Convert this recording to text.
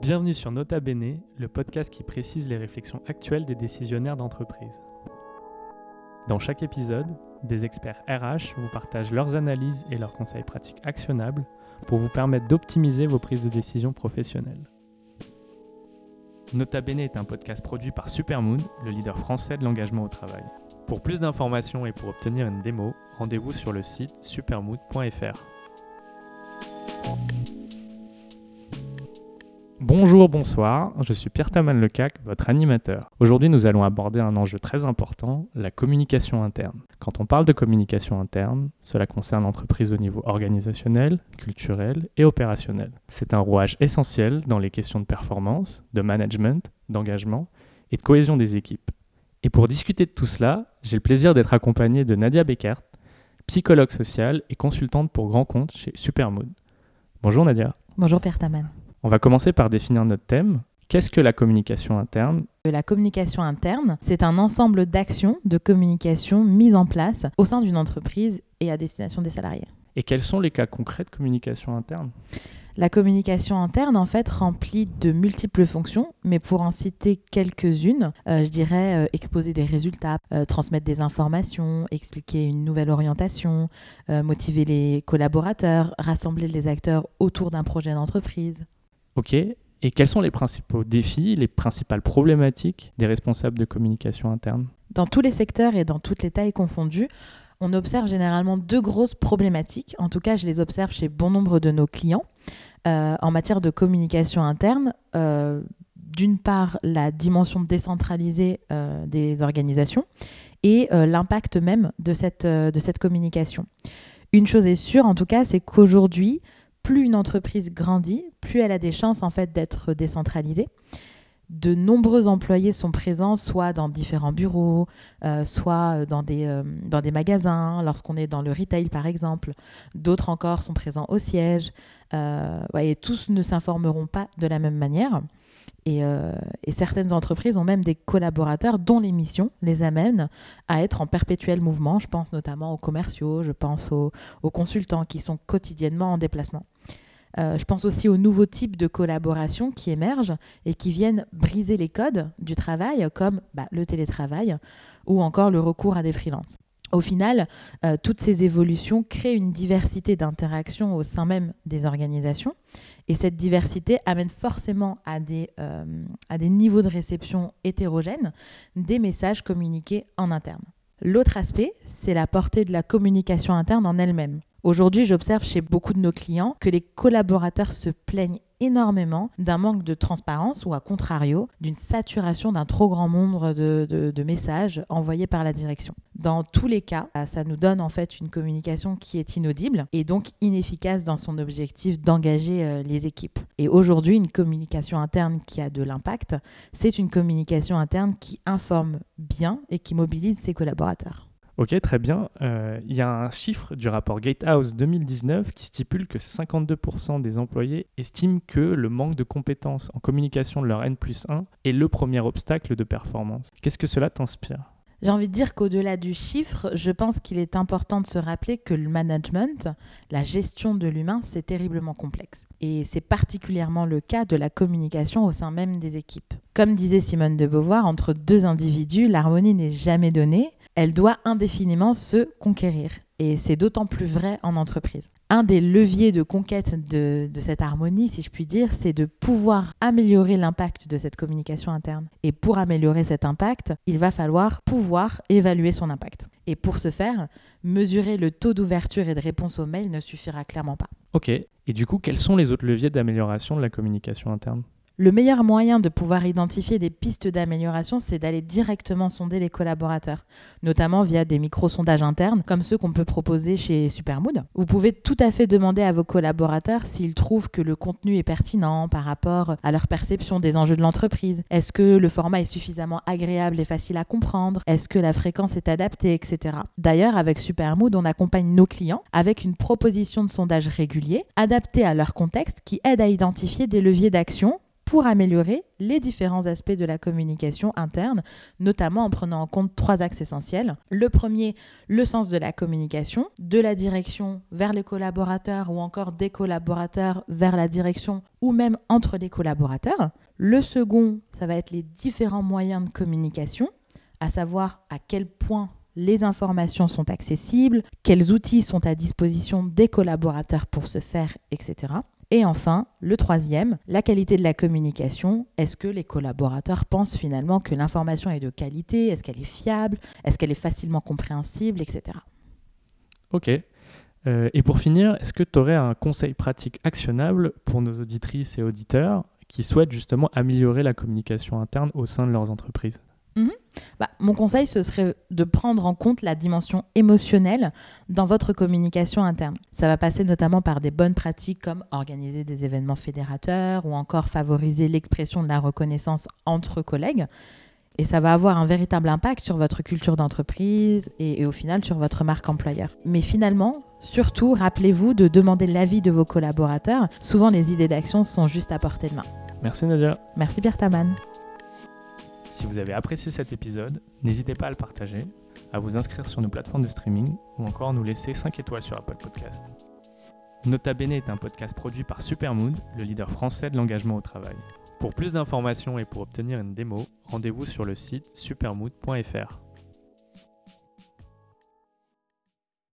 Bienvenue sur Nota Bene, le podcast qui précise les réflexions actuelles des décisionnaires d'entreprise. Dans chaque épisode, des experts RH vous partagent leurs analyses et leurs conseils pratiques actionnables pour vous permettre d'optimiser vos prises de décision professionnelles. Nota Bene est un podcast produit par Supermoon, le leader français de l'engagement au travail. Pour plus d'informations et pour obtenir une démo, rendez-vous sur le site supermood.fr. Bonjour, bonsoir, je suis Pierre Taman Lecac, votre animateur. Aujourd'hui, nous allons aborder un enjeu très important, la communication interne. Quand on parle de communication interne, cela concerne l'entreprise au niveau organisationnel, culturel et opérationnel. C'est un rouage essentiel dans les questions de performance, de management, d'engagement et de cohésion des équipes. Et pour discuter de tout cela, j'ai le plaisir d'être accompagné de Nadia Beckert, psychologue sociale et consultante pour grand compte chez Supermood. Bonjour Nadia. Bonjour Pierre Taman. On va commencer par définir notre thème. Qu'est-ce que la communication interne? La communication interne, c'est un ensemble d'actions de communication mises en place au sein d'une entreprise et à destination des salariés. Et quels sont les cas concrets de communication interne? La communication interne, en fait, remplit de multiples fonctions, mais pour en citer quelques-unes, euh, je dirais euh, exposer des résultats, euh, transmettre des informations, expliquer une nouvelle orientation, motiver les collaborateurs, rassembler les acteurs autour d'un projet d'entreprise. Ok. Et quels sont les principaux défis, les principales problématiques des responsables de communication interne? Dans tous les secteurs et dans toutes les tailles confondues, on observe généralement deux grosses problématiques. En tout cas, je les observe chez bon nombre de nos clients euh, en matière de communication interne. Euh, D'une part, la dimension décentralisée euh, des organisations et l'impact même de cette, de cette communication. Une chose est sûre, en tout cas, c'est qu'aujourd'hui, plus une entreprise grandit, plus elle a des chances en fait d'être décentralisée. De nombreux employés sont présents soit dans différents bureaux, euh, soit dans des, euh, dans des magasins, lorsqu'on est dans le retail par exemple. D'autres encore sont présents au siège. Euh, et tous ne s'informeront pas de la même manière. Et, euh, et certaines entreprises ont même des collaborateurs dont les missions les amènent à être en perpétuel mouvement. Je pense notamment aux commerciaux, je pense aux, aux consultants qui sont quotidiennement en déplacement. Euh, je pense aussi aux nouveaux types de collaboration qui émergent et qui viennent briser les codes du travail, comme bah, le télétravail ou encore le recours à des freelances. Au final, euh, toutes ces évolutions créent une diversité d'interactions au sein même des organisations. Et cette diversité amène forcément à des, euh, à des niveaux de réception hétérogènes des messages communiqués en interne. L'autre aspect, c'est la portée de la communication interne en elle-même. Aujourd'hui, j'observe chez beaucoup de nos clients que les collaborateurs se plaignent énormément d'un manque de transparence ou à contrario d'une saturation d'un trop grand nombre de, de, messages envoyés par la direction. Dans tous les cas, ça nous donne en fait une communication qui est inaudible et donc inefficace dans son objectif d'engager euh, les équipes. Et aujourd'hui, une communication interne qui a de l'impact, c'est une communication interne qui informe bien et qui mobilise ses collaborateurs. Ok, très bien. Euh, il y a un chiffre du rapport Gatehouse 2019 qui stipule que 52% des employés estiment que le manque de compétences en communication de leur N plus 1 est le premier obstacle de performance. Qu'est-ce que cela t'inspire? J'ai envie de dire qu'au-delà du chiffre, je pense qu'il est important de se rappeler que le management, la gestion de l'humain, c'est terriblement complexe. Et c'est particulièrement le cas de la communication au sein même des équipes. Comme disait Simone de Beauvoir, entre deux individus, l'harmonie n'est jamais donnée, elle doit indéfiniment se conquérir. Et c'est d'autant plus vrai en entreprise. Un des leviers de conquête de, cette harmonie, si je puis dire, c'est de pouvoir améliorer l'impact de cette communication interne. Et pour améliorer cet impact, il va falloir pouvoir évaluer son impact. Et pour ce faire, mesurer le taux d'ouverture et de réponse aux mails ne suffira clairement pas. Ok. Et du coup, quels sont les autres leviers d'amélioration de la communication interne? Le meilleur moyen de pouvoir identifier des pistes d'amélioration, c'est d'aller directement sonder les collaborateurs, notamment via des micro-sondages internes, comme ceux qu'on peut proposer chez Supermood. Vous pouvez tout à fait demander à vos collaborateurs s'ils trouvent que le contenu est pertinent par rapport à leur perception des enjeux de l'entreprise. Est-ce que le format est suffisamment agréable et facile à comprendre? Est-ce que la fréquence est adaptée, etc. D'ailleurs, avec Supermood, on accompagne nos clients avec une proposition de sondage régulier, adaptée à leur contexte, qui aide à identifier des leviers d'action pour améliorer les différents aspects de la communication interne, notamment en prenant en compte trois axes essentiels. Le premier, le sens de la communication, de la direction vers les collaborateurs ou encore des collaborateurs vers la direction ou même entre les collaborateurs. Le second, ça va être les différents moyens de communication, à savoir à quel point les informations sont accessibles, quels outils sont à disposition des collaborateurs pour ce faire, etc. Et enfin, le troisième, la qualité de la communication. Est-ce que les collaborateurs pensent finalement que l'information est de qualité? Est-ce qu'elle est fiable? Est-ce qu'elle est facilement compréhensible, etc. Ok. Euh, et pour finir, est-ce que tu aurais un conseil pratique actionnable pour nos auditrices et auditeurs qui souhaitent justement améliorer la communication interne au sein de leurs entreprises? Mhm. Bah, mon conseil, ce serait de prendre en compte la dimension émotionnelle dans votre communication interne. Ça va passer notamment par des bonnes pratiques comme organiser des événements fédérateurs ou encore favoriser l'expression de la reconnaissance entre collègues. Et ça va avoir un véritable impact sur votre culture d'entreprise et, et au final sur votre marque employeur. Mais finalement, surtout, rappelez-vous de demander l'avis de vos collaborateurs. Souvent, les idées d'action sont juste à portée de main. Merci Nadia. Merci Pierre Taman. Si vous avez apprécié cet épisode, n'hésitez pas à le partager, à vous inscrire sur nos plateformes de streaming ou encore nous laisser 5 étoiles sur Apple Podcast. Nota Bene est un podcast produit par Supermood, le leader français de l'engagement au travail. Pour plus d'informations et pour obtenir une démo, rendez-vous sur le site supermood.fr.